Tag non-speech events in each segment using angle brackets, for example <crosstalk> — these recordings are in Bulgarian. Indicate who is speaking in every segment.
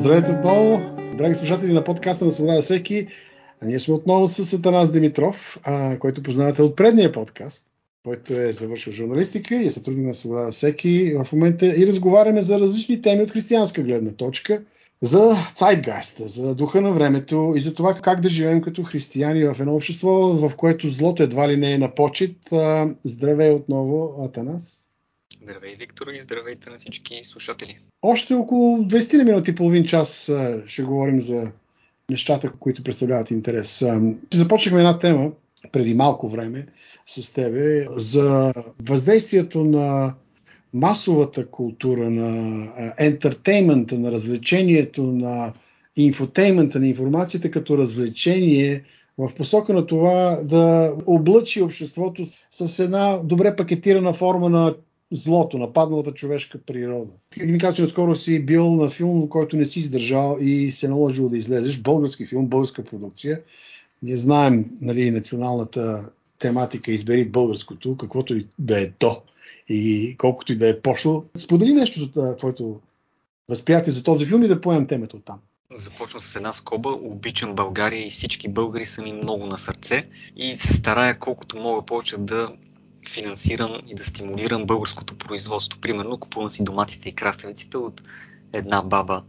Speaker 1: Здравейте отново, драги слушатели на подкаста на Свобода всеки. А ние сме отново с Атанас Димитров, а, който познавате от предния подкаст, който е завършил журналистика и е сътрудник на Свобода всеки в момента и разговаряме за различни теми от християнска гледна точка, за цайтгайста, за духа на времето и за това как да живеем като християни в едно общество, в което злото едва ли не е на почет. Здравей отново, Атанас.
Speaker 2: Здравей, Виктор, и здравейте на всички слушатели.
Speaker 1: Още около 20 минути, половин час ще говорим за нещата, които представляват интерес. Започнахме една тема преди малко време с тебе за въздействието на масовата култура, на ентертеймента, на развлечението, на инфотеймента, на информацията като развлечение в посока на това да облъчи обществото с една добре пакетирана форма на злото, нападналата човешка природа. Ти ми казваш, че наскоро си бил на филм, който не си издържал и се е наложил да излезеш. Български филм, българска продукция. Ние знаем нали, националната тематика, избери българското, каквото и да е то и колкото и да е пошло. Сподели нещо за твоето възприятие за този филм и да поемем темата от там.
Speaker 2: Започвам с една скоба. Обичам България и всички българи са ми много на сърце и се старая колкото мога повече да финансирам и да стимулирам българското производство. Примерно купувам си доматите и краставиците от една баба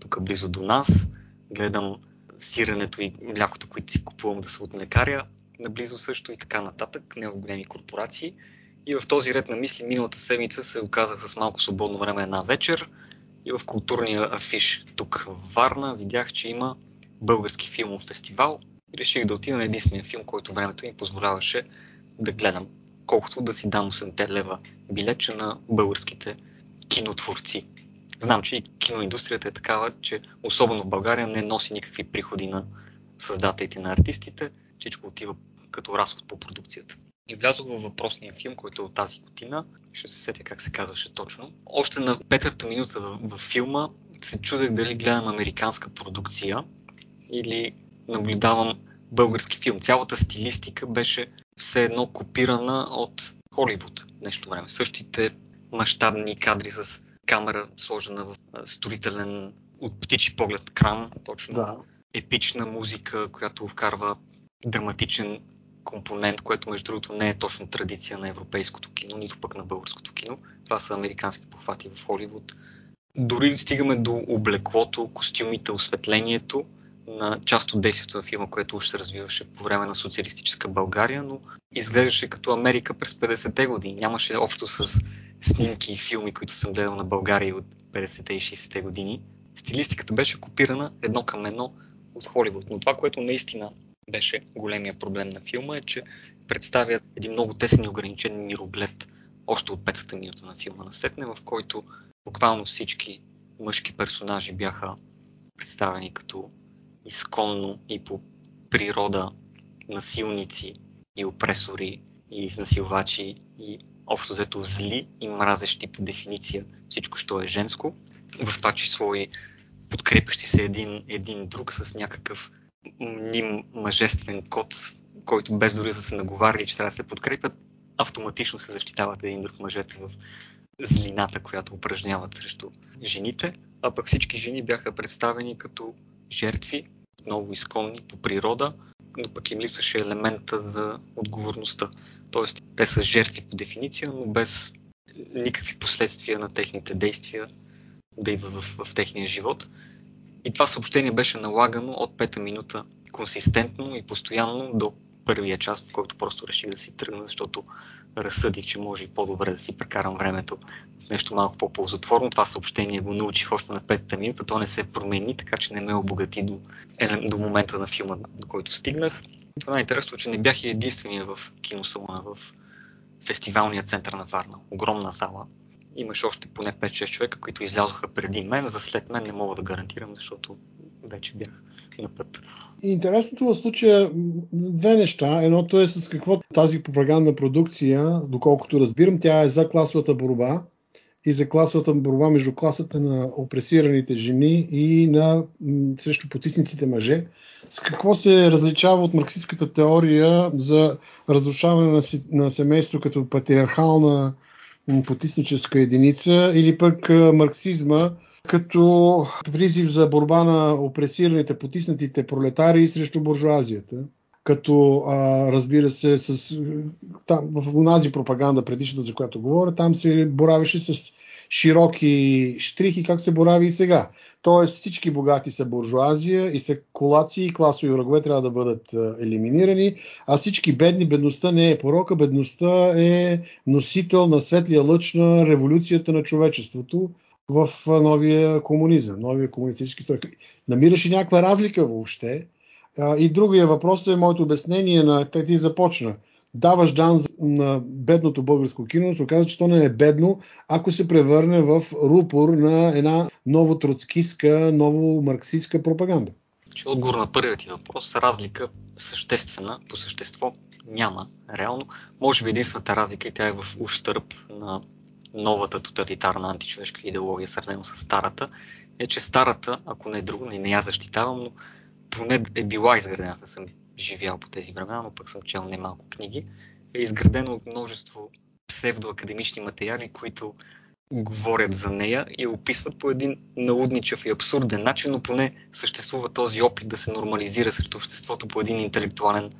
Speaker 2: тук близо до нас. Гледам сиренето и млякото, които си купувам да са от млекаря, наблизо също и така нататък, не в големи корпорации. И в този ред на мисли миналата седмица се оказах с малко свободно време една вечер и в културния афиш тук в Варна видях, че има български филмов фестивал. Реших да отида на единствения филм, който времето ми позволяваше да гледам колкото да си дам 8 лева билече на българските кинотворци. Знам, че и киноиндустрията е такава, че особено в България не носи никакви приходи на създателите на артистите, всичко отива като разход по продукцията. И влязох във въпросния филм, който е от тази година. Ще се сетя как се казваше точно. Още на петата минута във филма се чудех дали гледам американска продукция или наблюдавам български филм. Цялата стилистика беше все едно копирана от Холивуд нещо време. Същите мащабни кадри с камера сложена в строителен от птичи поглед кран, точно. Да. Епична музика, която вкарва драматичен компонент, което между другото не е точно традиция на европейското кино, нито пък на българското кино. Това са американски похвати в Холивуд. Дори стигаме до облеклото, костюмите, осветлението, на част от действието на филма, което уж се развиваше по време на социалистическа България, но изглеждаше като Америка през 50-те години. Нямаше общо с снимки и филми, които съм гледал на България от 50-те и 60-те години. Стилистиката беше копирана едно към едно от Холивуд. Но това, което наистина беше големия проблем на филма е, че представя един много тесен и ограничен мироглед още от петата минута на филма на Сетне, в който буквално всички мъжки персонажи бяха представени като изконно и по природа насилници и опресори и изнасилвачи и общо взето зли и мразещи по дефиниция всичко, що е женско. В това число и подкрепящи се един, един друг с някакъв ним мъжествен код, който без дори да се наговаряли, че трябва да се подкрепят, автоматично се защитават един друг мъжете в злината, която упражняват срещу жените, а пък всички жени бяха представени като жертви, много изконни по природа, но пък им липсваше елемента за отговорността. Тоест, те са жертви по дефиниция, но без никакви последствия на техните действия да в, в, в техния живот. И това съобщение беше налагано от пета минута консистентно и постоянно до първия час, в който просто реших да си тръгна, защото разсъдих, че може и по-добре да си прекарам времето нещо малко по-ползотворно. Това съобщение го научих още на петата минута. То не се промени, така че не ме обогати до, до момента на филма, до който стигнах. Това е интересно, че не бях и единствения в киносалона в фестивалния център на Варна. Огромна зала. Имаше още поне 5-6 човека, които излязоха преди мен. За след мен не мога да гарантирам, защото вече бях на път.
Speaker 1: Интересното в случая две неща. Едното е с какво тази пропагандна продукция, доколкото разбирам, тя е за класовата борба и за класовата борба между класата на опресираните жени и на срещу потисниците мъже. С какво се различава от марксистската теория за разрушаване на, на семейство като патриархална потисническа единица или пък марксизма като призив за борба на опресираните, потиснатите пролетари срещу буржуазията. Като, а, разбира се, с, там, в онази пропаганда, предишната, за която говоря, там се боравеше с широки штрихи, както се борави и сега. Тоест всички богати са буржуазия и са колаци и класови врагове трябва да бъдат елиминирани, а всички бедни, бедността не е порока, бедността е носител на светлия лъч на революцията на човечеството в новия комунизъм, новия комунистически строй. Намираш ли някаква разлика въобще? И другия въпрос е моето обяснение на ти започна даваш дан на бедното българско кино, се оказа, че то не е бедно, ако се превърне в рупор на една ново троцкистка, ново марксистска пропаганда.
Speaker 2: Че отговор на първият ти въпрос, разлика съществена по същество няма реално. Може би единствената разлика и тя е в ущърп на новата тоталитарна античовешка идеология, сравнено с старата, е, че старата, ако не е друго, не я защитавам, но поне е била изградена, аз съм живял по тези времена, но пък съм чел немалко книги, е изградено от множество псевдоакадемични материали, които говорят за нея и описват по един налудничав и абсурден начин, но поне съществува този опит да се нормализира сред обществото по един интелектуален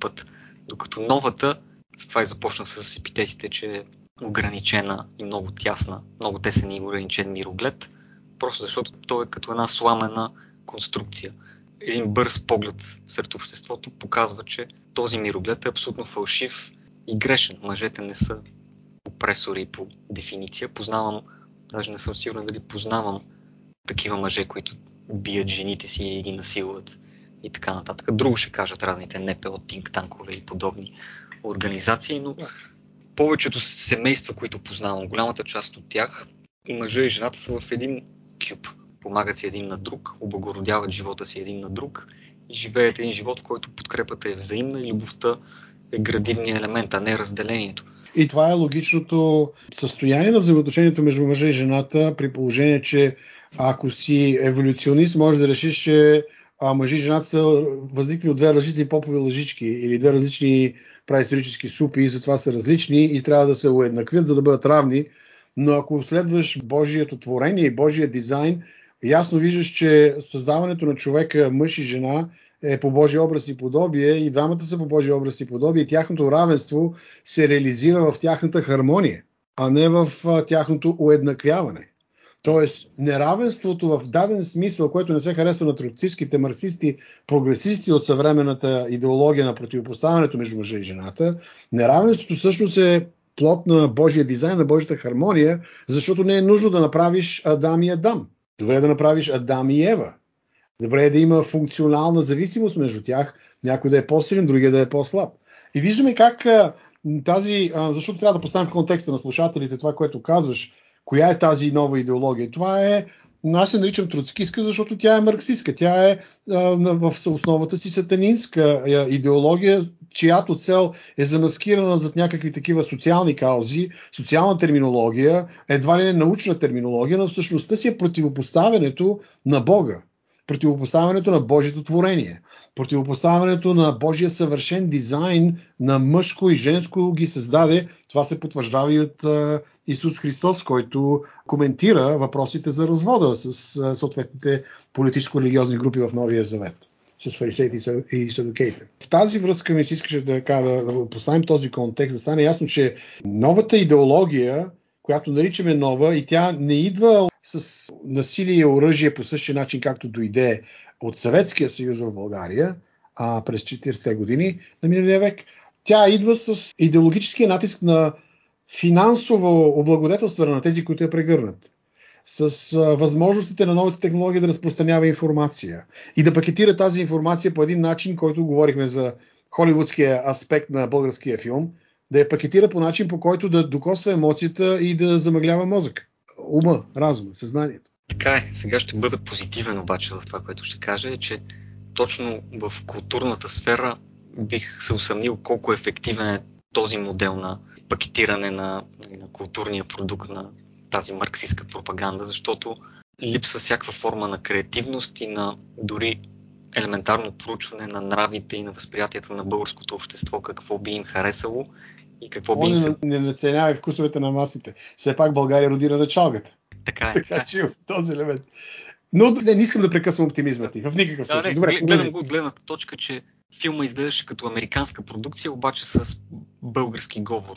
Speaker 2: път. Докато новата, с това и започнах с епитетите, че ограничена и много тясна, много тесен и ограничен мироглед, просто защото той е като една сламена конструкция – един бърз поглед сред обществото показва, че този мироглед е абсолютно фалшив и грешен. Мъжете не са опресори по дефиниция. Познавам, даже не съм сигурен дали познавам такива мъже, които бият жените си и ги насилват и така нататък. Друго ще кажат разните НПО, тинк танкове и подобни организации, но повечето семейства, които познавам, голямата част от тях, мъжа и жената са в един кюб помагат си един на друг, облагородяват живота си един на друг и живеят един живот, в който подкрепата е взаимна и любовта е градивният елемент, а не разделението.
Speaker 1: И това е логичното състояние на взаимоотношението между мъжа и жената, при положение, че ако си еволюционист, може да решиш, че мъжи и жената са възникли от две различни попови лъжички или две различни праисторически супи и затова са различни и трябва да се уеднаквят, за да бъдат равни. Но ако следваш Божието творение и Божия дизайн, ясно виждаш, че създаването на човека, мъж и жена, е по Божия образ и подобие и двамата са по Божия образ и подобие и тяхното равенство се реализира в тяхната хармония, а не в тяхното уеднаквяване. Тоест, неравенството в даден смисъл, което не се харесва на троцистските марксисти, прогресисти от съвременната идеология на противопоставянето между мъжа и жената, неравенството всъщност е плод на Божия дизайн, на Божията хармония, защото не е нужно да направиш Адам и Адам. Добре е да направиш Адам и Ева. Добре е да има функционална зависимост между тях, някой да е по-силен, другия да е по-слаб. И виждаме как тази, защото трябва да поставим в контекста на слушателите това, което казваш, коя е тази нова идеология. Това е аз се наричам троцкистка, защото тя е марксистка. Тя е а, в основата си сатанинска идеология, чиято цел е замаскирана зад някакви такива социални каузи, социална терминология, едва ли не научна терминология, но всъщността си е противопоставянето на Бога противопоставянето на Божието творение, противопоставянето на Божия съвършен дизайн на мъжко и женско ги създаде. Това се потвърждава и от Исус Христос, който коментира въпросите за развода с съответните политическо-религиозни групи в Новия Завет с фарисеите и садокеите. В тази връзка ми се искаше да, да, да поставим този контекст, да стане ясно, че новата идеология, която наричаме нова, и тя не идва с насилие и оръжие по същия начин, както дойде от Съветския съюз в България а, през 40-те години на миналия век. Тя идва с идеологическия натиск на финансово облагодетелстване на тези, които я прегърнат с а, възможностите на новите технологии да разпространява информация и да пакетира тази информация по един начин, който говорихме за холивудския аспект на българския филм, да я пакетира по начин, по който да докосва емоцията и да замъглява мозък ума, разума, съзнанието.
Speaker 2: Така е. Сега ще бъда позитивен обаче в това, което ще кажа, е, че точно в културната сфера бих се усъмнил колко ефективен е този модел на пакетиране на, на културния продукт на тази марксистска пропаганда, защото липсва всякаква форма на креативност и на дори елементарно проучване на нравите и на възприятията на българското общество, какво би им харесало и какво би им
Speaker 1: се... Не наценявай вкусовете на масите. Все пак България родира на чалгата.
Speaker 2: Така е. <laughs>
Speaker 1: така че този елемент. Но не, не искам да прекъсвам оптимизма ти. В никакъв случай.
Speaker 2: Да, не, Добре, гледам го от гледната точка, че филма изглеждаше като американска продукция, обаче с български говор.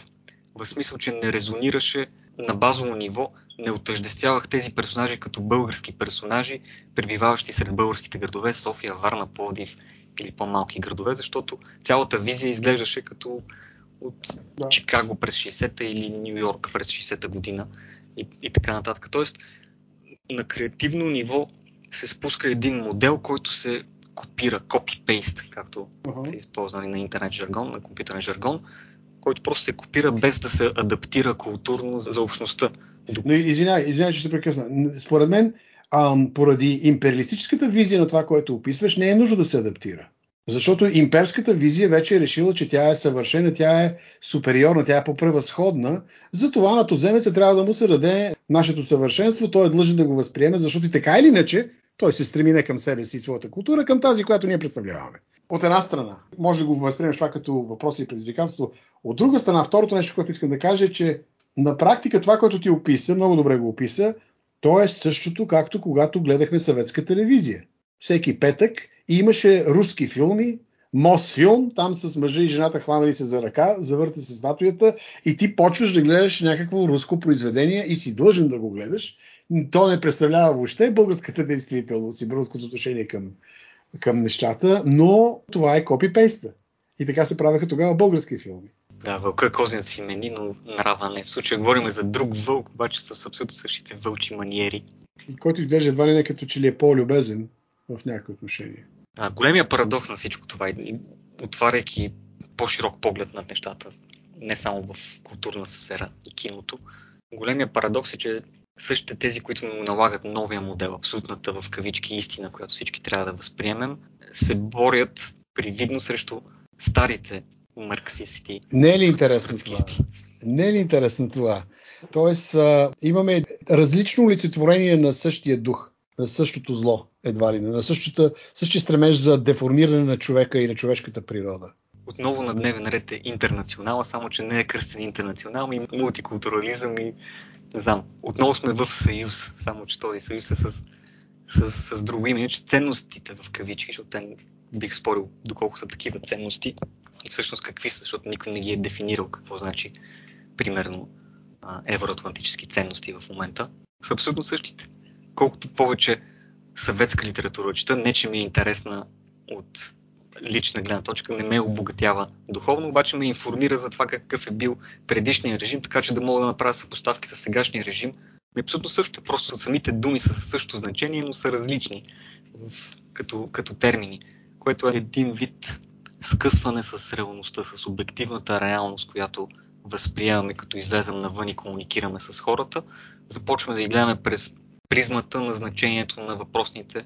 Speaker 2: В смисъл, че не резонираше на базово ниво, не отъждествявах тези персонажи като български персонажи, пребиваващи сред българските градове, София, Варна, Пловдив или по-малки градове, защото цялата визия изглеждаше като от да. Чикаго през 60-та или Нью Йорк през 60-та година и, и така нататък. Тоест, на креативно ниво се спуска един модел, който се копира, копи-пейст, както uh-huh. се използва на интернет жаргон, на компютърен жаргон, който просто се копира без да се адаптира културно за общността.
Speaker 1: Но извинявай, извинявай, че се прекъсна. Според мен, ам, поради империалистическата визия на това, което описваш, не е нужно да се адаптира. Защото имперската визия вече е решила, че тя е съвършена, тя е супериорна, тя е по-превъзходна. Затова на туземеца трябва да му се даде нашето съвършенство, той е длъжен да го възприеме, защото и така или иначе той се стреми не към себе си и своята култура, към тази, която ние представляваме. От една страна, може да го възприемеш това като въпрос и предизвикателство. От друга страна, второто нещо, което искам да кажа е, че на практика това, което ти описа, много добре го описа, то е същото, както когато гледахме съветска телевизия. Всеки петък и имаше руски филми, Мос филм, там с мъжа и жената хванали се за ръка, завърта се статуята и ти почваш да гледаш някакво руско произведение и си длъжен да го гледаш. То не представлява въобще българската действителност и българското отношение към, към нещата, но това е копи-пейста. И така се правеха тогава български филми.
Speaker 2: Да, вълка козният си мени, но нрава не. В случая говорим за друг вълк, обаче с абсолютно същите вълчи маниери.
Speaker 1: И който изглежда едва ли не като че ли е по-любезен в някакви отношения.
Speaker 2: А, големия парадокс на всичко това, отваряйки по-широк поглед над нещата, не само в културната сфера и киното, големия парадокс е, че същите тези, които му налагат новия модел, абсолютната в кавички истина, която всички трябва да възприемем, се борят привидно срещу старите марксисти.
Speaker 1: Не е ли интересно това? Не е ли интересно това? Тоест, а, имаме различно олицетворение на същия дух, на същото зло, едва ли не, на същата, същия стремеж за деформиране на човека и на човешката природа.
Speaker 2: Отново на дневен ред е интернационала, само че не е кръстен интернационал, и мултикултурализъм и не знам. Отново сме в съюз, само че този съюз е с, с, с друго име, че ценностите в кавички, защото те бих спорил доколко са такива ценности и всъщност какви са, защото никой не ги е дефинирал какво значи, примерно, евроатлантически ценности в момента, са абсолютно същите. Колкото повече съветска литература чета, не че ми е интересна от лична гледна точка, не ме обогатява духовно, обаче ме информира за това какъв е бил предишния режим, така че да мога да направя съпоставки с сегашния режим. Ми абсолютно също, просто самите думи са със същото значение, но са различни като, като термини, което е един вид скъсване с реалността, с обективната реалност, която възприемаме като излезем навън и комуникираме с хората, започваме да ги гледаме през призмата на значението на въпросните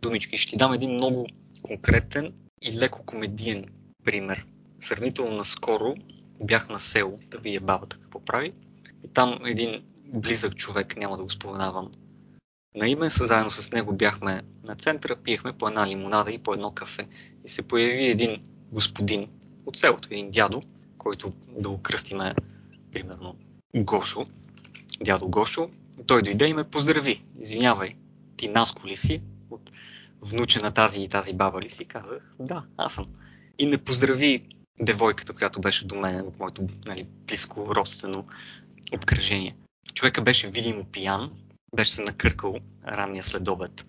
Speaker 2: думички. Ще ти дам един много конкретен и леко комедиен пример. Сравнително наскоро бях на село да видя бабата какво прави. И там един близък човек, няма да го споменавам на име, заедно с него бяхме на центъра, пиехме по една лимонада и по едно кафе. И се появи един господин от селото, един дядо, който да го кръстиме, примерно, Гошо, дядо Гошо. Той дойде и ме поздрави. Извинявай, ти Наско ли си? От внуче на тази и тази баба ли си? Казах, да, аз съм. И ме поздрави девойката, която беше до мен, от моето нали, близко родствено обкръжение. Човека беше видимо пиян, беше се накъркал ранния следобед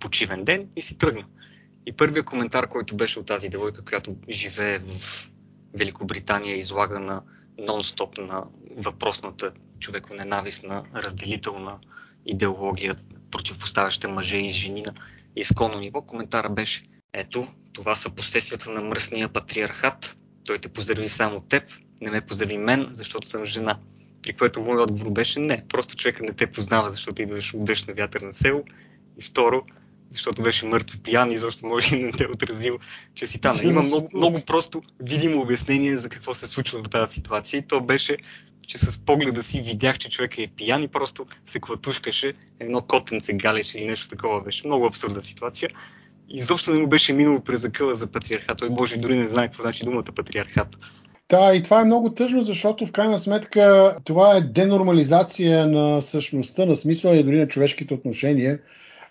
Speaker 2: почивен ден и си тръгна. И първият коментар, който беше от тази девойка, която живее в Великобритания, излагана нон-стоп на въпросната човеконенавистна, разделителна идеология, противопоставяща мъже и жени на изконно ниво, коментара беше ето, това са последствията на мръсния патриархат. Той те поздрави само теб, не ме поздрави мен, защото съм жена. При което моят отговор беше не, просто човека не те познава, защото идваш от дъжд на вятър на село. И второ, защото беше мъртво пиян и защо може и не те е отразил, че си там. Има много, много просто видимо обяснение за какво се случва в тази ситуация и то беше, че с погледа си видях, че човек е пиян и просто се клатушкаше, едно котенце галеше или нещо такова беше. Много абсурдна ситуация. Изобщо не му беше минало през закъла за патриархат. Той може дори не знае какво значи думата патриархат.
Speaker 1: Да, и това е много тъжно, защото в крайна сметка това е денормализация на същността, на смисъла и дори на човешките отношения.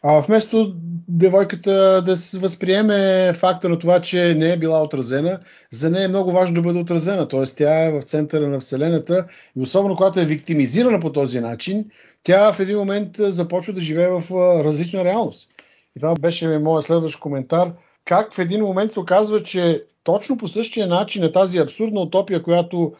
Speaker 1: А вместо девойката да се възприеме факта на това, че не е била отразена, за нея е много важно да бъде отразена. Т.е. тя е в центъра на Вселената и особено когато е виктимизирана по този начин, тя в един момент започва да живее в различна реалност. И това беше моят следващ коментар. Как в един момент се оказва, че точно по същия начин е тази абсурдна утопия, която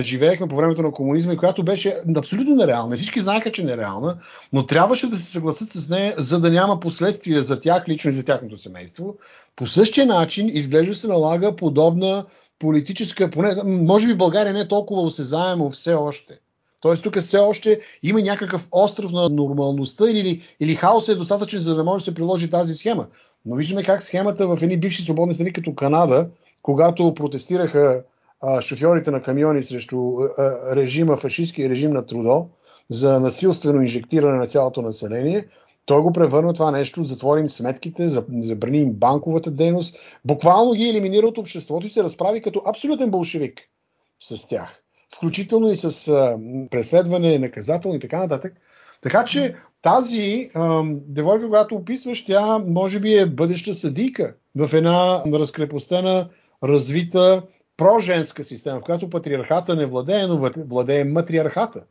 Speaker 1: живеехме по времето на комунизма и която беше абсолютно нереална. Всички знаеха, че е нереална, но трябваше да се съгласят с нея, за да няма последствия за тях лично и за тяхното семейство. По същия начин изглежда се налага подобна политическа, поне, може би в България не е толкова осезаемо все още. Тоест тук все още има някакъв остров на нормалността или, или хаос е достатъчен, за да може да се приложи тази схема. Но виждаме как схемата в едни бивши свободни страни като Канада, когато протестираха шофьорите на камиони срещу а, режима, фашистския режим на Трудо, за насилствено инжектиране на цялото население, той го превърна това нещо, затворим сметките, забрани им банковата дейност, буквално ги елиминира от обществото и се разправи като абсолютен болшевик с тях. Включително и с а, преследване, наказателно и така нататък. Така че тази а, девойка, която описваш, тя може би е бъдеща съдийка в една разкрепостена, развита, проженска система, в която патриархата не владее, но владее матриархата.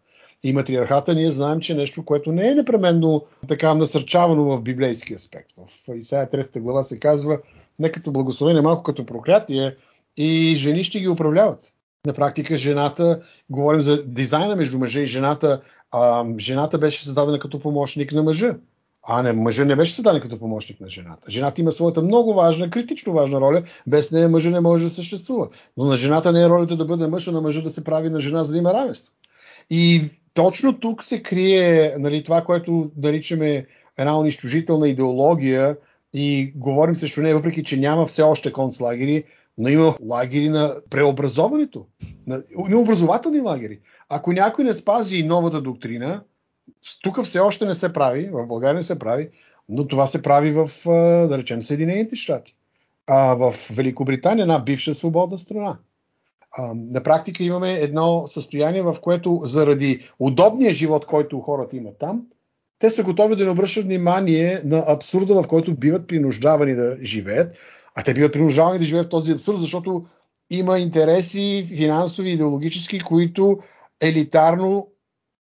Speaker 1: И матриархата ние знаем, че е нещо, което не е непременно така насърчавано в библейски аспект. В Исаия 3 глава се казва не като благословение, малко като проклятие и жени ще ги управляват. На практика жената, говорим за дизайна между мъжа и жената, а, жената беше създадена като помощник на мъжа. А не, мъжа не беше създаден като помощник на жената. Жената има своята много важна, критично важна роля. Без нея мъжа не може да съществува. Но на жената не е ролята да бъде мъж, а на мъжа да се прави на жена, за да има равенство. И точно тук се крие нали, това, което наричаме една унищожителна идеология и говорим срещу нея, въпреки че няма все още концлагери, но има лагери на преобразоването. Има образователни лагери. Ако някой не спази новата доктрина, тук все още не се прави, в България не се прави, но това се прави в, да речем, Съединените щати. А в Великобритания, една бивша свободна страна. На практика имаме едно състояние, в което заради удобния живот, който хората имат там, те са готови да не обръщат внимание на абсурда, в който биват принуждавани да живеят. А те биват принуждавани да живеят в този абсурд, защото има интереси финансови, идеологически, които елитарно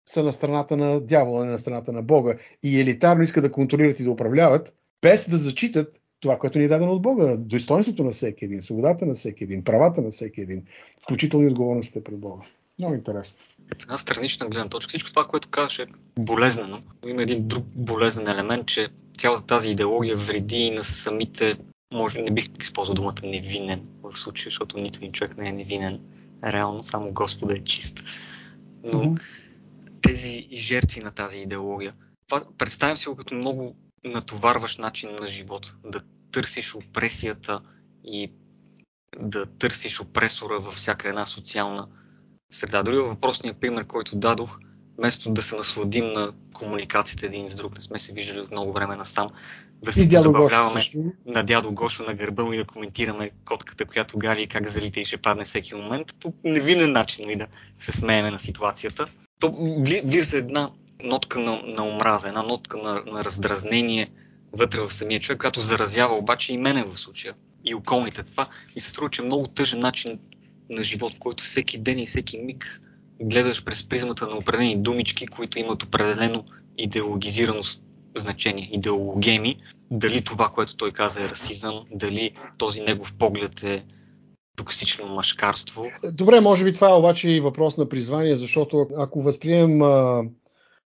Speaker 1: са на страната на дявола, не на страната на Бога. И елитарно искат да контролират и да управляват, без да зачитат това, което ни е дадено от Бога. Достоинството на всеки един, свободата на всеки един, правата на всеки един, включително и отговорностите пред Бога. Много интересно.
Speaker 2: От една странична гледна точка, всичко това, което казваш е болезнено. Има един друг болезнен елемент, че цялата тази идеология вреди и на самите, може не бих използвал думата невинен в случая, защото нито един човек не е невинен. Реално само Господа е чист. Но mm-hmm тези жертви на тази идеология. Това, представям си го като много натоварващ начин на живот. Да търсиш опресията и да търсиш опресора във всяка една социална среда. Дори въпросният пример, който дадох, вместо да се насладим на комуникацията един с друг, не сме се виждали от много време насам, да се забавляваме на дядо Гошо на гърба му и да коментираме котката, която гали и как залита и ще падне всеки момент, по невинен начин и да се смееме на ситуацията то влиза една нотка на, на омраза, една нотка на, на раздразнение вътре в самия човек, която заразява обаче и мене в случая, и околните. Това и се струва, че е много тъжен начин на живот, в който всеки ден и всеки миг гледаш през призмата на определени думички, които имат определено идеологизирано значение, идеологеми. Дали това, което той каза е расизъм, дали този негов поглед е токсично машкарство.
Speaker 1: Добре, може би това е обаче и въпрос на призвание, защото ако възприемем а,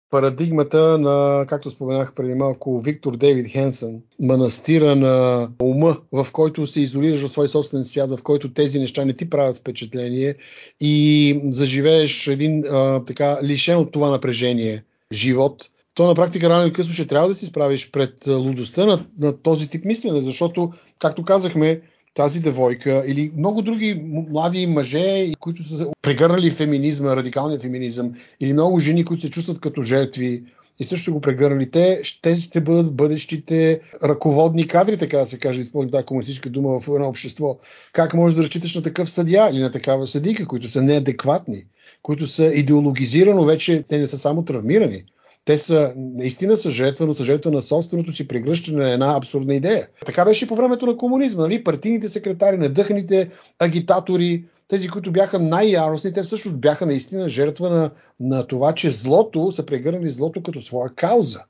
Speaker 1: парадигмата на, както споменах преди малко, Виктор Дейвид Хенсън, манастира на ума, в който се изолираш в свой собствен свят, в който тези неща не ти правят впечатление и заживееш един а, така лишен от това напрежение живот, то на практика рано или късно ще трябва да си справиш пред лудостта на, на този тип мислене, защото, както казахме, тази девойка или много други млади мъже, които са прегърнали феминизма, радикалния феминизъм, или много жени, които се чувстват като жертви и също го прегърнали. Те ще, ще бъдат бъдещите ръководни кадри, така да се каже, използвам тази комунистическа дума в едно общество. Как можеш да разчиташ на такъв съдия или на такава съдика, които са неадекватни, които са идеологизирано вече, те не са само травмирани, те са наистина са жертва, но са жертва на собственото си прегръщане на една абсурдна идея. Така беше и по времето на комунизма. Нали? Партийните секретари, надъханите агитатори, тези, които бяха най-яростни, те всъщност бяха наистина жертва на, на това, че злото са прегърнали злото като своя кауза.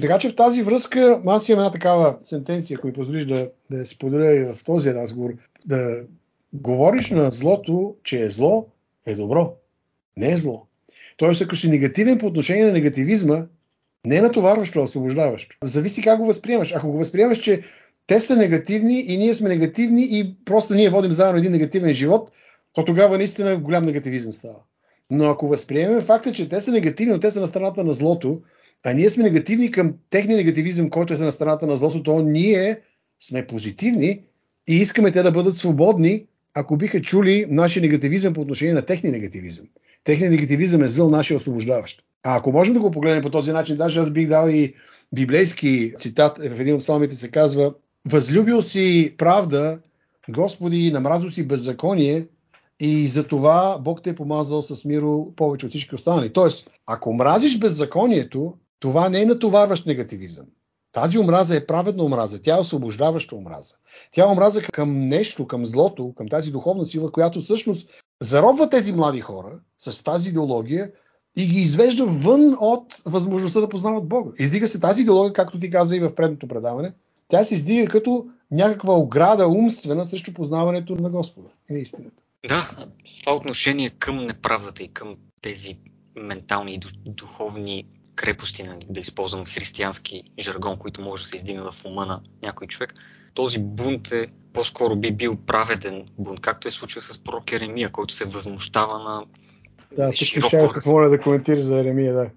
Speaker 1: Така че в тази връзка аз имам една такава сентенция, която позволиш да, да споделя и в този разговор. Да говориш на злото, че е зло, е добро. Не е зло. Тоест, ако си негативен по отношение на негативизма, не е натоварващо, а освобождаващо. Зависи как го възприемаш. Ако го възприемаш, че те са негативни и ние сме негативни и просто ние водим заедно един негативен живот, то тогава наистина голям негативизъм става. Но ако възприемем факта, че те са негативни, но те са на страната на злото, а ние сме негативни към техния негативизъм, който е на страната на злото, то ние сме позитивни и искаме те да бъдат свободни, ако биха чули нашия негативизъм по отношение на техния негативизъм. Техният негативизъм е зъл, нашия освобождаващ. А ако можем да го погледнем по този начин, даже аз бих дал и библейски цитат, в един от псалмите се казва Възлюбил си правда, Господи, намразил си беззаконие и за това Бог те е помазал с миро повече от всички останали. Тоест, ако мразиш беззаконието, това не е натоварващ негативизъм. Тази омраза е праведна омраза, тя е освобождаваща омраза. Тя е омраза към нещо, към злото, към тази духовна сила, която всъщност заробва тези млади хора с тази идеология и ги извежда вън от възможността да познават Бога. Издига се тази идеология, както ти каза и в предното предаване, тя се издига като някаква ограда умствена срещу познаването на Господа и.
Speaker 2: Да, това отношение към неправдата и към тези ментални и духовни крепости, нали, да използвам християнски жаргон, които може да се издигна в ума на някой човек, този бунт е по-скоро би бил праведен бунт, както е случил с пророк Еремия, който се възмущава на
Speaker 1: да, тук ще се помоля да коментираш за Еремия, да.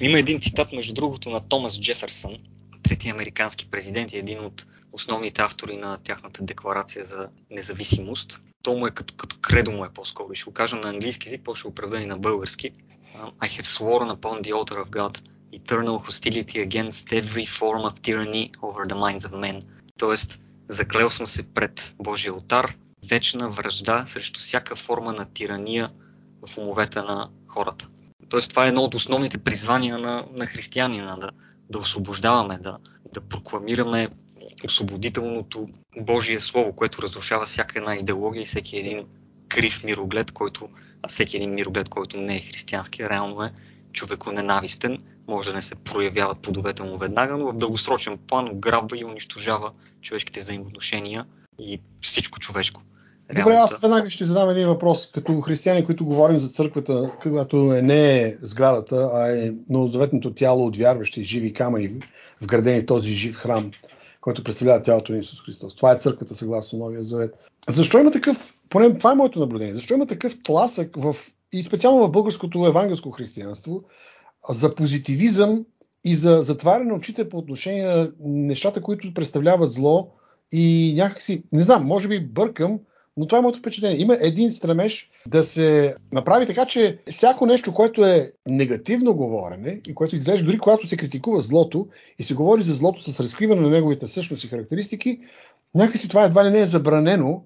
Speaker 2: Има един цитат, между другото, на Томас Джеферсън, трети американски президент и един от основните автори на тяхната декларация за независимост. То му е като, като кредо му е по-скоро. Ще го кажа на английски език, после ще и на български. I have sworn upon the altar of God eternal hostility against every form of tyranny over the minds of men. Тоест, заклел съм се пред Божия алтар, вечна връжда срещу всяка форма на тирания в умовете на хората. Тоест, това е едно от основните призвания на, на християнина, да, да освобождаваме, да, да прокламираме освободителното Божие Слово, което разрушава всяка една идеология и всеки един крив мироглед, който, а всеки един мироглед, който не е християнски, реално е човеконенавистен, може да не се проявяват плодовете му веднага, но в дългосрочен план ограбва и унищожава човешките взаимоотношения и всичко човешко.
Speaker 1: Добре, аз веднага ще задам един въпрос. Като християни, които говорим за църквата, която е не е сградата, а е новозаветното тяло от вярващи живи камъни, вградени в този жив храм, който представлява тялото на Исус Христос. Това е църквата съгласно Новия завет. Защо има такъв, поне това е моето наблюдение, защо има такъв тласък в, и специално в българското евангелско християнство, за позитивизъм и за затваряне на очите по отношение на нещата, които представляват зло и някакси, не знам, може би бъркам, но това е моето впечатление. Има един стремеж да се направи така, че всяко нещо, което е негативно говорене и което изглежда дори когато се критикува злото и се говори за злото с разкриване на неговите същности и характеристики, някакси това едва ли не е забранено,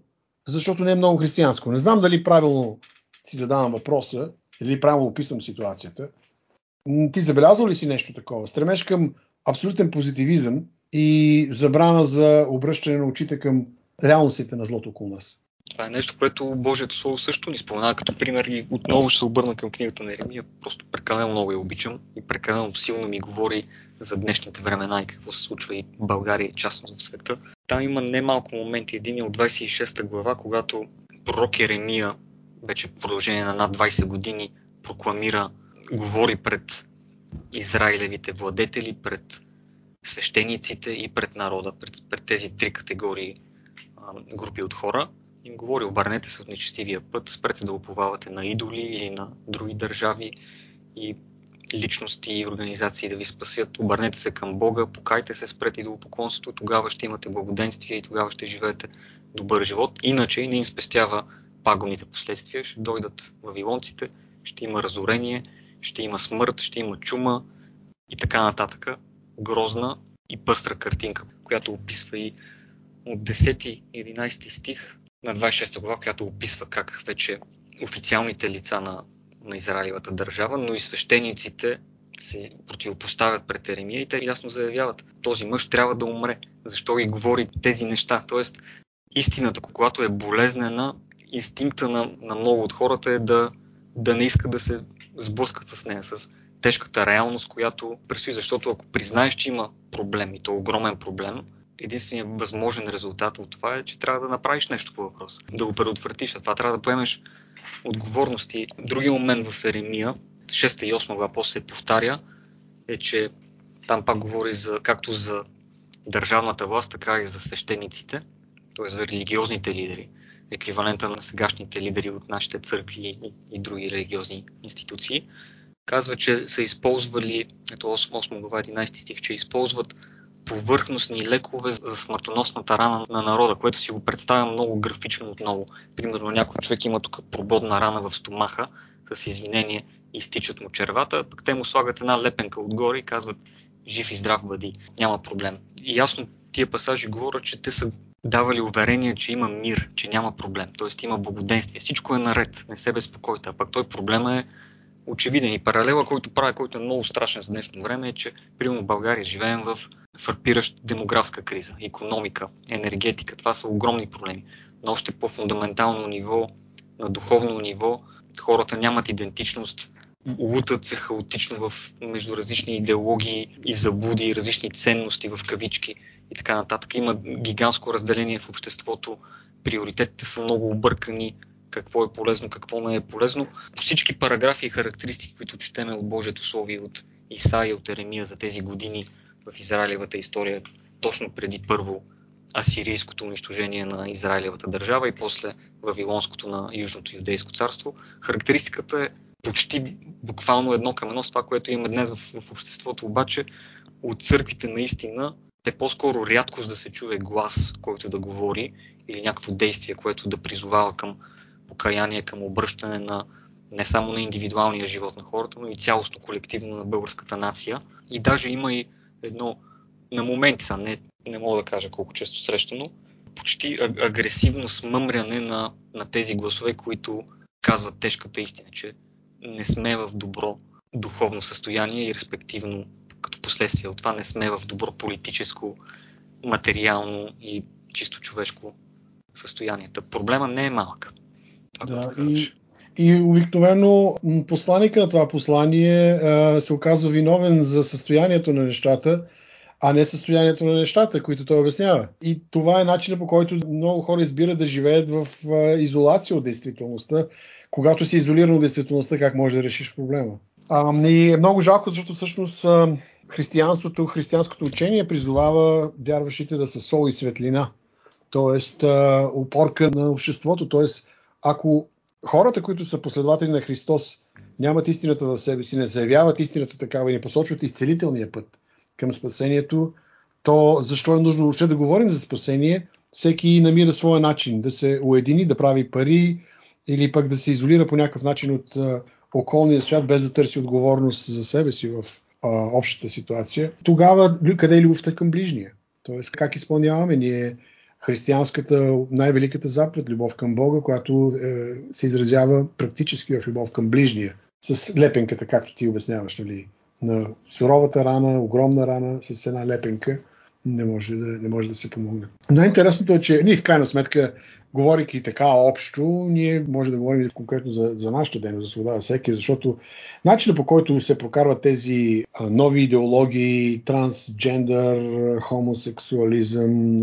Speaker 1: защото не е много християнско. Не знам дали правилно си задавам въпроса или правилно описвам ситуацията. Ти забелязал ли си нещо такова? Стремеж към абсолютен позитивизъм и забрана за обръщане на очите към реалностите на злото около нас.
Speaker 2: Това е нещо, което Божието Слово също ни спомена като пример и отново ще се обърна към книгата на Еремия. Просто прекалено много я обичам и прекалено силно ми говори за днешните времена и какво се случва и в България и частно в света. Там има немалко моменти. Един е от 26-та глава, когато пророк Еремия, вече в продължение на над 20 години, прокламира, говори пред Израилевите владетели, пред свещениците и пред народа, пред, пред тези три категории групи от хора им говори, обърнете се от нечестивия път, спрете да уповавате на идоли или на други държави и личности и организации да ви спасят. Обърнете се към Бога, покайте се, спрете идолопоклонството, тогава ще имате благоденствие и тогава ще живеете добър живот. Иначе не им спестява пагубните последствия. Ще дойдат вавилонците, ще има разорение, ще има смърт, ще има чума, и така нататък. Грозна и пъстра картинка, която описва и от 10-11 стих на 26 глава, която описва как вече официалните лица на, на Израилевата държава, но и свещениците се противопоставят пред Еремия и те ясно заявяват, този мъж трябва да умре. Защо ги говори тези неща? Тоест, истината, когато е болезнена, инстинкта на, на много от хората е да, да не иска да се сблъскат с нея, с тежката реалност, която предстои. Защото ако признаеш, че има проблем и то огромен проблем, единственият възможен резултат от това е, че трябва да направиш нещо по въпроса, да го предотвратиш. А това трябва да поемеш отговорности. Други момент в Еремия, 6 и 8 глава после повтаря, е, че там пак говори за, както за държавната власт, така и за свещениците, т.е. за религиозните лидери, еквивалента на сегашните лидери от нашите църкви и, и други религиозни институции. Казва, че са използвали, ето 8, 8 глава 11 стих, че използват повърхностни лекове за смъртоносната рана на народа, което си го представя много графично отново. Примерно някой човек има тук прободна рана в стомаха, с извинение изтичат му червата, пък те му слагат една лепенка отгоре и казват жив и здрав бъди, няма проблем. И ясно тия пасажи говорят, че те са давали уверение, че има мир, че няма проблем, т.е. има благоденствие, всичко е наред, не се безпокойте, а пък той проблема е очевиден. И паралела, който правя, който е много страшен за днешно време, е, че примерно в България живеем в фарпираща демографска криза, економика, енергетика. Това са огромни проблеми. Но още по-фундаментално ниво, на духовно ниво, хората нямат идентичност, лутат се хаотично в между различни идеологии и заблуди, различни ценности в кавички и така нататък. Има гигантско разделение в обществото, приоритетите са много объркани, какво е полезно, какво не е полезно. По всички параграфи и характеристики, които четеме от Божието Слови, от Исаия, от Еремия за тези години в Израилевата история, точно преди първо асирийското унищожение на Израилевата държава и после Вавилонското на Южното юдейско царство. Характеристиката е почти буквално едно към едно с това, което имаме днес в обществото, обаче от църквите наистина е по-скоро рядкост да се чуе глас, който да говори или някакво действие, което да призовава към покаяние, към обръщане на не само на индивидуалния живот на хората, но и цялостно колективно на българската нация. И даже има и едно на моменти, не, не мога да кажа колко често срещано, почти агресивно смъмряне на, на тези гласове, които казват тежката истина, че не сме в добро духовно състояние и респективно като последствие от това не сме в добро политическо, материално и чисто човешко състояние. Проблема не е малък.
Speaker 1: Да, и, и обикновено посланника на това послание а, се оказва виновен за състоянието на нещата, а не състоянието на нещата, които той обяснява. И това е начинът по който много хора избират да живеят в а, изолация от действителността. Когато си изолиран от действителността, как можеш да решиш проблема? А, и е много жалко, защото всъщност а, християнството, християнското учение призовава вярващите да са сол и светлина. А, опорка на обществото. Тоест, ако хората, които са последователи на Христос, нямат истината в себе си, не заявяват истината такава и не посочват изцелителния път към спасението, то защо е нужно въобще да говорим за спасение? Всеки намира своя начин да се уедини, да прави пари или пък да се изолира по някакъв начин от околния свят, без да търси отговорност за себе си в а, общата ситуация. Тогава къде е любовта към ближния? Тоест как изпълняваме ние християнската, най-великата заповед, любов към Бога, която е, се изразява практически в любов към ближния, с лепенката, както ти обясняваш, нали, на суровата рана, огромна рана, с една лепенка, не може да, не може да се помогне. Най-интересното е, че ние в крайна сметка, говорейки така общо, ние може да говорим конкретно за, за нашата дейност, за свобода на всеки, защото начинът по който се прокарват тези нови идеологии, трансджендър, хомосексуализъм,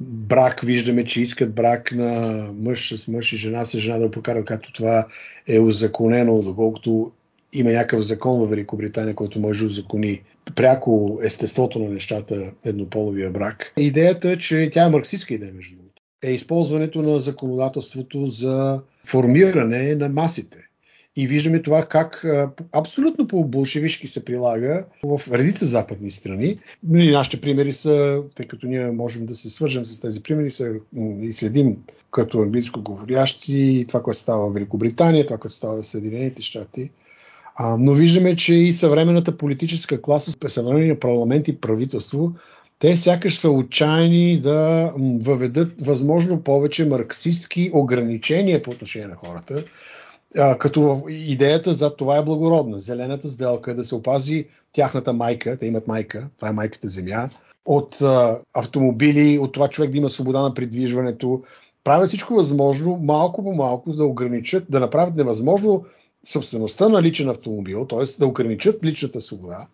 Speaker 1: брак, виждаме, че искат брак на мъж с мъж и жена с жена да го покарат, както това е узаконено, доколкото има някакъв закон в Великобритания, който може да узакони пряко естеството на нещата еднополовия брак. Идеята е, че тя е марксистска идея, между другото. Е използването на законодателството за формиране на масите. И виждаме това как абсолютно по-болшевишки се прилага в редица западни страни. Нали, нашите примери са, тъй като ние можем да се свържем с тези примери, са и следим като английско говорящи това, което става в Великобритания, това, което става в Съединените щати. Но виждаме, че и съвременната политическа класа, съвременния парламент и правителство, те сякаш са отчаяни да въведат възможно повече марксистски ограничения по отношение на хората, а, като идеята за това е благородна. Зелената сделка е да се опази тяхната майка, те имат майка, това е майката земя, от а, автомобили, от това човек да има свобода на придвижването. Правят всичко възможно, малко по малко да ограничат, да направят невъзможно собствеността на личен автомобил, т.е. да ограничат личната свобода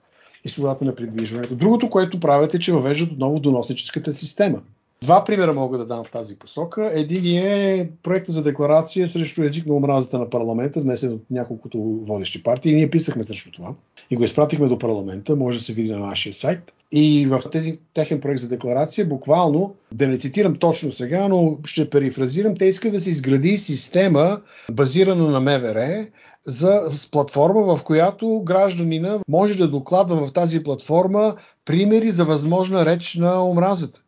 Speaker 1: и свободата на придвижването. Другото, което правят е, че въвеждат отново доносническата система. Два примера мога да дам в тази посока. Един е проекта за декларация срещу език на омразата на парламента, внесен от няколкото водещи партии. Ние писахме срещу това и го изпратихме до парламента, може да се види на нашия сайт. И в тези техен проект за декларация, буквално, да не цитирам точно сега, но ще перифразирам, те искат да се изгради система, базирана на МВР, за с платформа, в която гражданина може да докладва в тази платформа примери за възможна реч на омразата.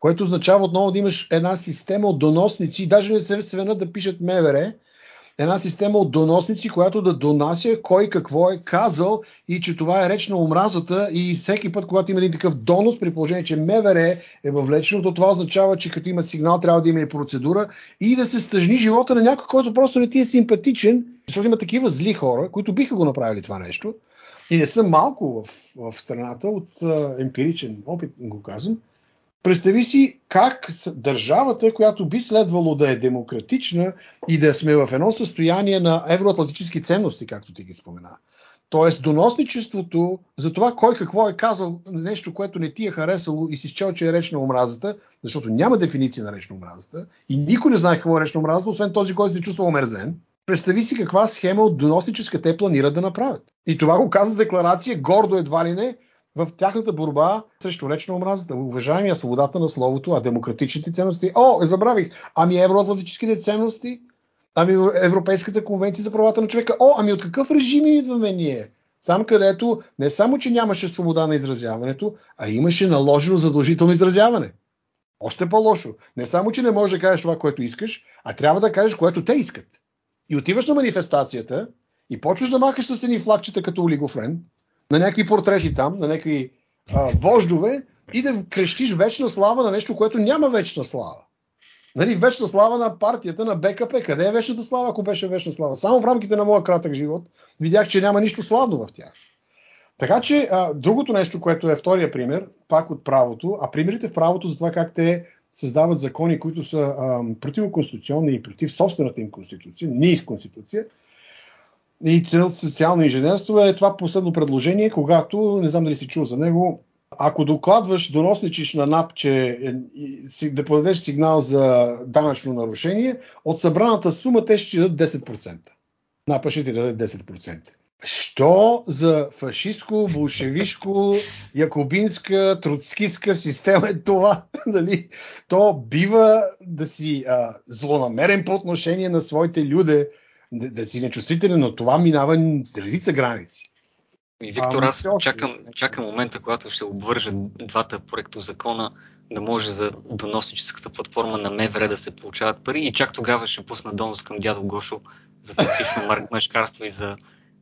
Speaker 1: Което означава отново да имаш една система от доносници, даже не се свенат да пишат МВР, една система от доносници, която да донася кой какво е казал и че това е реч на омразата и всеки път, когато има един такъв донос, при положение, че МВР е въвлечено, то това означава, че като има сигнал, трябва да има и процедура и да се стъжни живота на някой, който просто не ти е симпатичен, защото има такива зли хора, които биха го направили това нещо. И не са малко в, в страната от а, емпиричен опит, го казвам, Представи си как държавата, която би следвало да е демократична и да сме в едно състояние на евроатлантически ценности, както ти ги спомена. Тоест, доносничеството за това кой какво е казал нещо, което не ти е харесало и си счел, че е реч на омразата, защото няма дефиниция на реч на омразата и никой не знае какво е реч на омразата, освен този, който се чувства омерзен. Представи си каква схема от доносническа те планират да направят. И това го казва декларация гордо едва ли не, в тяхната борба срещу реч на омразата. Уважаемия свободата на словото, а демократичните ценности. О, забравих. Ами евроатлантическите ценности? Ами Европейската конвенция за правата на човека. О, ами от какъв режим идваме ние? Там, където не само, че нямаше свобода на изразяването, а имаше наложено задължително изразяване. Още по-лошо. Не само, че не можеш да кажеш това, което искаш, а трябва да кажеш, което те искат. И отиваш на манифестацията и почваш да махаш с едни флагчета като олигофрен, на някакви портрети там, на някакви а, вождове и да крещиш вечна слава на нещо, което няма вечна слава. Нали, вечна слава на партията на БКП. Къде е вечната слава, ако беше вечна слава? Само в рамките на моя кратък живот видях, че няма нищо славно в тях. Така че а, другото нещо, което е втория пример, пак от правото, а примерите в правото за това как те създават закони, които са а, противоконституционни и против собствената им конституция, не их конституция, и цел социално инженерство е това последно предложение, когато, не знам дали си чул за него, ако докладваш, доносничиш на НАП, че е, да подадеш сигнал за данъчно нарушение, от събраната сума те ще дадат 10%. НАП ще ти даде 10%. Що за фашистско, болшевишко, якобинска, троцкистка система е това? Дали? <laughs> То бива да си а, злонамерен по отношение на своите люди, да, да си нечувствителен, но това минава с редица граници.
Speaker 2: И, Виктор, аз чакам, чакам момента, когато ще обвържа двата проекта закона, да може за доносническата платформа на МВР да се получават пари и чак тогава ще пусна донос към дядо Гошо за токсично <laughs> мъжкарство и за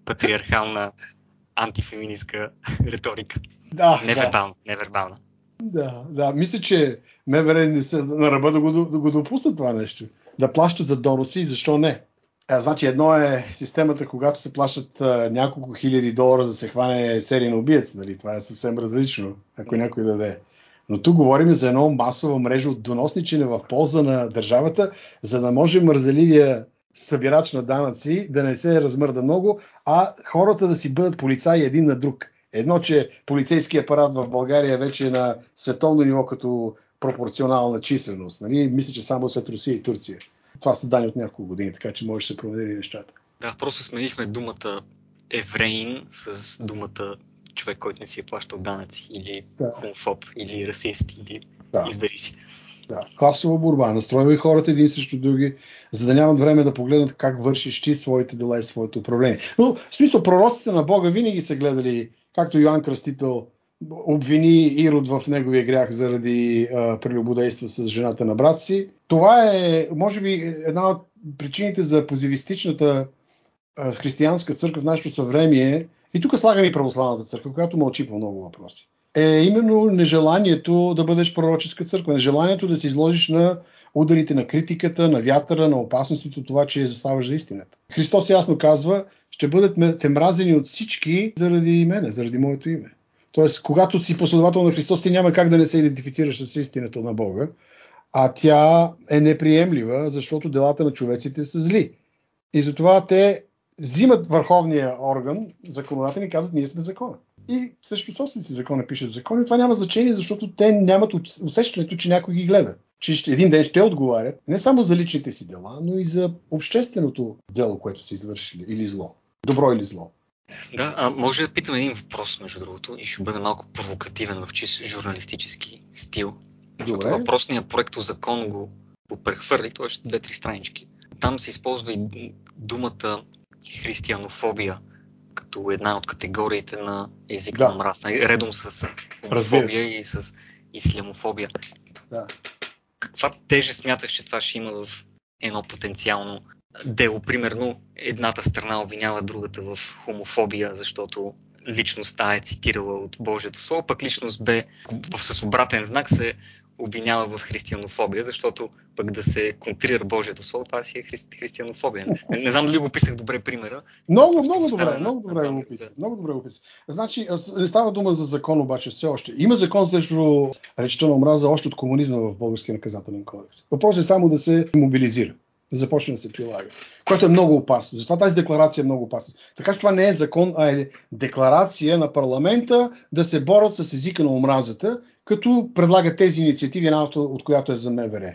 Speaker 2: патриархална антифеминистка <laughs> риторика.
Speaker 1: Да,
Speaker 2: невербална, да. невербална.
Speaker 1: Да, да. Мисля, че МВР не са на ръба да го, да го допуснат това нещо. Да плащат за доноси, защо не? А, значи едно е системата, когато се плащат а, няколко хиляди долара за да се хване серийно убиец. Нали? Това е съвсем различно, ако някой даде. Но тук говорим за едно масова мрежа от доносничене в полза на държавата, за да може мързеливия събирач на данъци да не се размърда много, а хората да си бъдат полицаи един на друг. Едно, че полицейския апарат в България вече е на световно ниво като пропорционална численост. Нали? Мисля, че само след Русия и Турция. Това са данни от няколко години, така че може да се промени нещата.
Speaker 2: Да, просто сменихме думата евреин с думата човек, който не си е плащал данъци, или да. хомофоб, или расист, или да. избери си.
Speaker 1: Да, класова борба. Настройвай хората един срещу други, за да нямат време да погледнат как вършиш ти своите дела и своето управление. Но, в смисъл, пророците на Бога винаги са гледали, както Йоанн Кръстител обвини Ирод в неговия грях заради а, прелюбодейство с жената на брат си. Това е, може би, една от причините за позивистичната християнска църква в нашето съвремие, и тук слагаме и православната църква, която мълчи по много въпроси, е именно нежеланието да бъдеш пророческа църква, нежеланието да се изложиш на ударите на критиката, на вятъра, на опасностите от това, че заставаш за истината. Христос ясно казва, ще бъдете мразени от всички заради мене, заради моето име. Тоест, когато си последовател на Христос, ти няма как да не се идентифицираш с истината на Бога, а тя е неприемлива, защото делата на човеците са зли. И затова те взимат върховния орган, законодателни, и казват, ние сме закона. И също собственици закона пишат закон. И това няма значение, защото те нямат усещането, че някой ги гледа. Че един ден ще отговарят не само за личните си дела, но и за общественото дело, което са извършили, или зло. Добро или зло.
Speaker 2: Да, а може да питам един въпрос, между другото, и ще бъде малко провокативен в чист журналистически стил. Защото въпросният проект закон го, го прехвърли, т.е. две-три странички. Там се използва и думата християнофобия като една от категориите на език да. на омраза, редом с хомофобия и с ислямофобия.
Speaker 1: Да.
Speaker 2: Каква теже смяташ, че това ще има в едно потенциално дело? Примерно, едната страна обвинява другата в хомофобия, защото личност А е цитирала от Божието Слово, пък личност Б с обратен знак се обвинява в християнофобия, защото пък да се контрира Божието Слово, това си е хри... християнофобия. Не, не знам дали го писах добре примера.
Speaker 1: Много, много добре, на, много добре го описа. Да. Много добре го описа. Значи, не става дума за закон обаче все още. Има закон срещу речта на омраза още от комунизма в Българския наказателен кодекс. Въпросът е само да се мобилизира започне да се прилага. Което е много опасно. Затова тази декларация е много опасна. Така че това не е закон, а е декларация на парламента да се борят с езика на омразата, като предлагат тези инициативи, една от която е за МВР.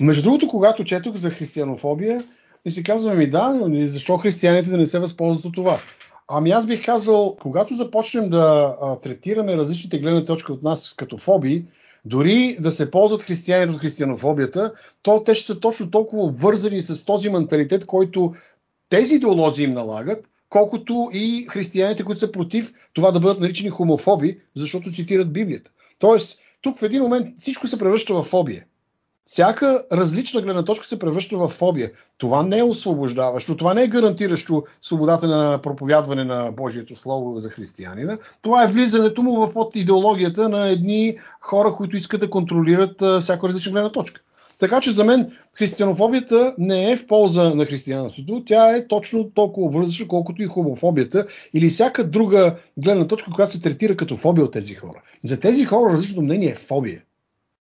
Speaker 1: Между другото, когато четох за християнофобия, и си казваме ми да, но защо християните да не се възползват от това? Ами аз бих казал, когато започнем да а, третираме различните гледни точки от нас като фобии, дори да се ползват християните от християнофобията, то те ще са точно толкова вързани с този менталитет, който тези идеолози им налагат, колкото и християните, които са против това да бъдат наричани хомофоби, защото цитират Библията. Тоест, тук в един момент всичко се превръща в фобия. Всяка различна гледна точка се превръща в фобия. Това не е освобождаващо, това не е гарантиращо свободата на проповядване на Божието Слово за християнина. Това е влизането му в под идеологията на едни хора, които искат да контролират всяка различна гледна точка. Така че за мен християнофобията не е в полза на християнството, тя е точно толкова вързаща, колкото и хомофобията или всяка друга гледна точка, която се третира като фобия от тези хора. За тези хора различното мнение е фобия.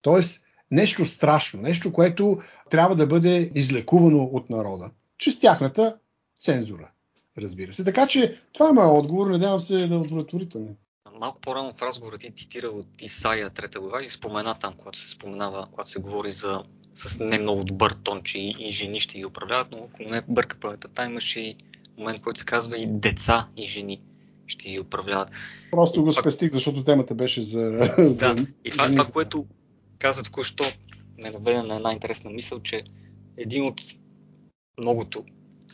Speaker 1: Тоест, нещо страшно, нещо, което трябва да бъде излекувано от народа, чрез тяхната цензура, разбира се. Така че това е моят отговор, надявам се да е удовлетворителен.
Speaker 2: Малко по-рано в разговора ти цитира от Исаия трета глава и спомена там, когато се споменава, когато се говори за с не много добър тон, че и, и жени ще ги управляват, но ако не бърка паметта, имаше и момент, който се казва и деца и жени ще ги управляват.
Speaker 1: Просто го спестих, защото темата беше за...
Speaker 2: Да, за... и това, това, което каза току-що, ме наведе на една интересна мисъл, че един от многото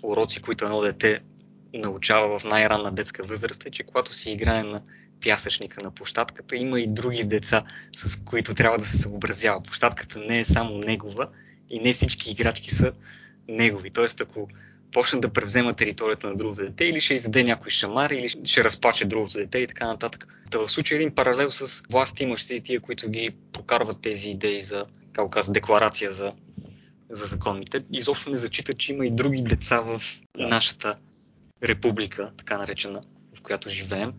Speaker 2: уроци, които едно дете научава в най-ранна детска възраст е, че когато си играе на пясъчника на площадката, има и други деца, с които трябва да се съобразява. Площадката не е само негова и не всички играчки са негови. Тоест, ако почне да превзема територията на другото дете или ще издаде някой шамар или ще разплаче другото дете и така нататък. Та в случай един паралел с власти имащите тия, които ги прокарват тези идеи за, как каза, декларация за, за законите, изобщо не зачитат, че има и други деца в нашата република, така наречена, в която живеем.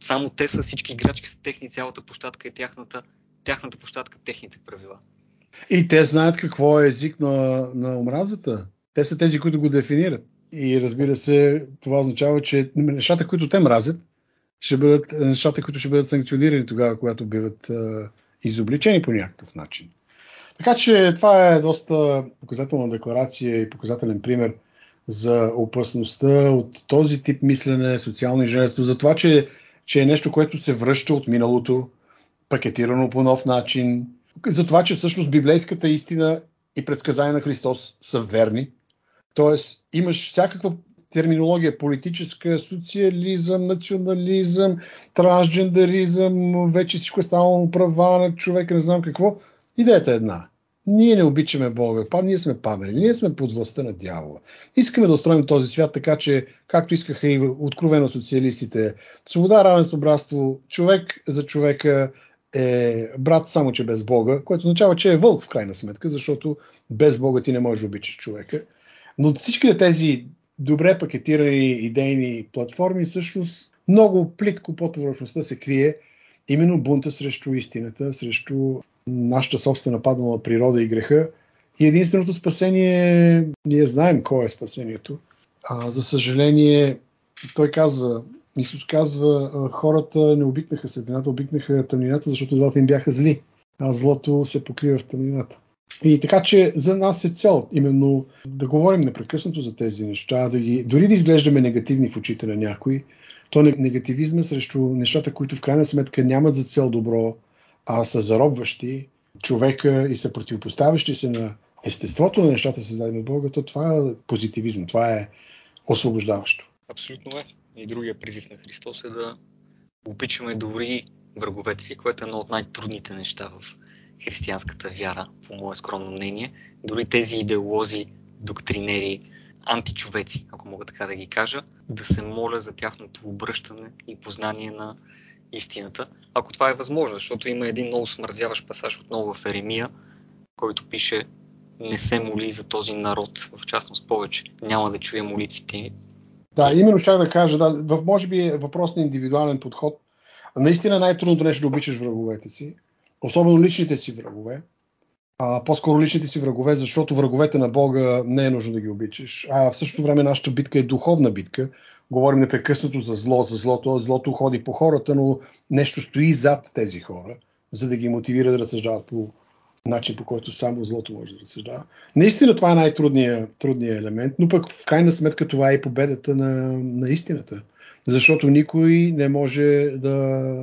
Speaker 2: Само те са всички играчки са техни, цялата площадка е тяхната, тяхната площадка, техните правила.
Speaker 1: И те знаят какво е език на, на омразата. Те са тези, които го дефинират. И разбира се, това означава, че нещата, които те мразят, ще бъдат нещата, които ще бъдат санкционирани тогава, когато биват а, изобличени по някакъв начин. Така че това е доста показателна декларация и показателен пример за опасността от този тип мислене, социално инженерство, за това, че, че е нещо, което се връща от миналото, пакетирано по нов начин, за това, че всъщност библейската истина и предсказания на Христос са верни, Тоест, имаш всякаква терминология, политическа, социализъм, национализъм, трансджендеризъм, вече всичко е станало права на човека, не знам какво. Идеята е една. ние не обичаме Бога, па ние сме падали, ние сме под властта на дявола. Искаме да устроим този свят така, че, както искаха и откровено социалистите, свобода, равенство, братство, човек за човека е брат само, че без Бога, което означава, че е вълк в крайна сметка, защото без Бога ти не можеш да обичаш човека. Но всички тези добре пакетирани идейни платформи, всъщност много плитко под повърхността се крие именно бунта срещу истината, срещу нашата собствена паднала природа и греха. И единственото спасение, ние знаем кое е спасението. А, за съжаление, той казва, Исус казва, хората не обикнаха светлината, обикнаха тъмнината, защото двата им бяха зли, а злото се покрива в тъмнината. И така, че за нас е цел именно да говорим непрекъснато за тези неща, да ги, дори да изглеждаме негативни в очите на някой, то негативизма срещу нещата, които в крайна сметка нямат за цел добро, а са заробващи човека и са противопоставящи се на естеството на нещата, създадени от Бога, то това е позитивизъм, това е освобождаващо.
Speaker 2: Абсолютно е. И другия призив на Христос е да обичаме дори враговете си, което е едно от най-трудните неща в християнската вяра, по мое скромно мнение. Дори тези идеолози, доктринери, античовеци, ако мога така да ги кажа, да се моля за тяхното обръщане и познание на истината, ако това е възможно, защото има един много смързяващ пасаж отново в Еремия, който пише не се моли за този народ, в частност повече. Няма да чуя молитвите.
Speaker 1: Да, именно ще да кажа, да, може би е въпрос на индивидуален подход. Наистина най-трудното нещо да обичаш враговете си, особено личните си врагове, а, по-скоро личните си врагове, защото враговете на Бога не е нужно да ги обичаш. А в същото време нашата битка е духовна битка. Говорим непрекъснато за зло, за злото. Злото ходи по хората, но нещо стои зад тези хора, за да ги мотивира да разсъждават по начин, по който само злото може да разсъждава. Наистина това е най-трудният трудният елемент, но пък в крайна сметка това е и победата на, на истината защото никой не може да,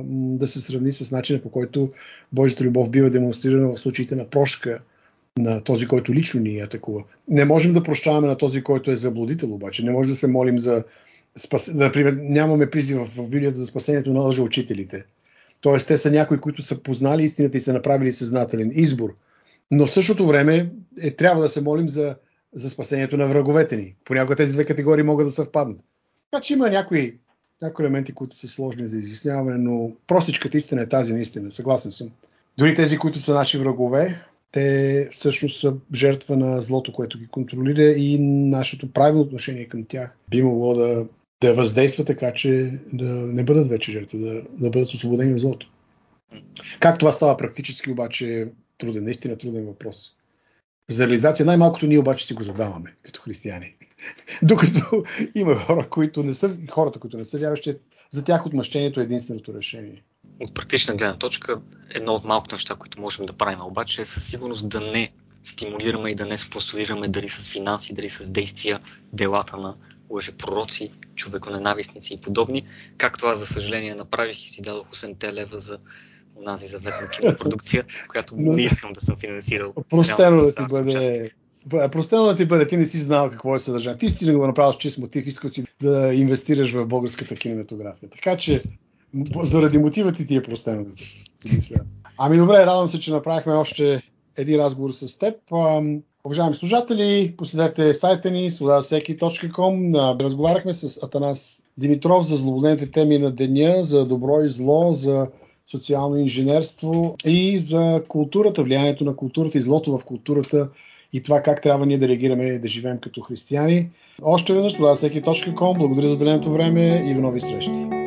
Speaker 1: да се сравни с начина по който Божията любов бива демонстрирана в случаите на прошка на този, който лично ни атакува. Не можем да прощаваме на този, който е заблудител, обаче. Не може да се молим за спас... Например, нямаме призив в Библията за спасението на лъжеучителите. Тоест, те са някои, които са познали истината и са направили съзнателен избор. Но в същото време е, трябва да се молим за, за спасението на враговете ни. Понякога тези две категории могат да съвпаднат. Така че има някои някои елементи, които са сложни за изясняване, но простичката истина е тази наистина, съгласен съм. Дори тези, които са наши врагове, те всъщност са жертва на злото, което ги контролира и нашето правилно отношение към тях би могло да, да въздейства така, че да не бъдат вече жертва, да, да бъдат освободени от злото. Как това става практически, обаче е труден, наистина труден въпрос за реализация. Най-малкото ние обаче си го задаваме като християни. <laughs> Докато има хора, които не са, хората, които не са вярващи, за тях отмъщението е единственото решение.
Speaker 2: От практична гледна точка, едно от малкото неща, които можем да правим обаче е със сигурност да не стимулираме и да не спонсорираме дали с финанси, дали с действия делата на лъжепророци, човеконенавистници и подобни, както аз за съжаление направих и си дадох 8 лева за онази заветна <laughs> кинопродукция, която Но... не искам да съм финансирал.
Speaker 1: Простено да ти бъде. Простено да ти бъде, ти не си знал какво е съдържание. Ти си не го направил с чист мотив, искал си да инвестираш в българската кинематография. Така че, заради мотива ти ти е простено да Ами добре, радвам се, че направихме още един разговор с теб. Уважаеми служатели, посетете сайта ни sludaseki.com. Разговаряхме с Атанас Димитров за злободените теми на деня, за добро и зло, за социално инженерство и за културата, влиянието на културата и злото в културата и това как трябва ние да реагираме и да живеем като християни. Още веднъж, това е всеки.com. Благодаря за деленото време и до нови срещи.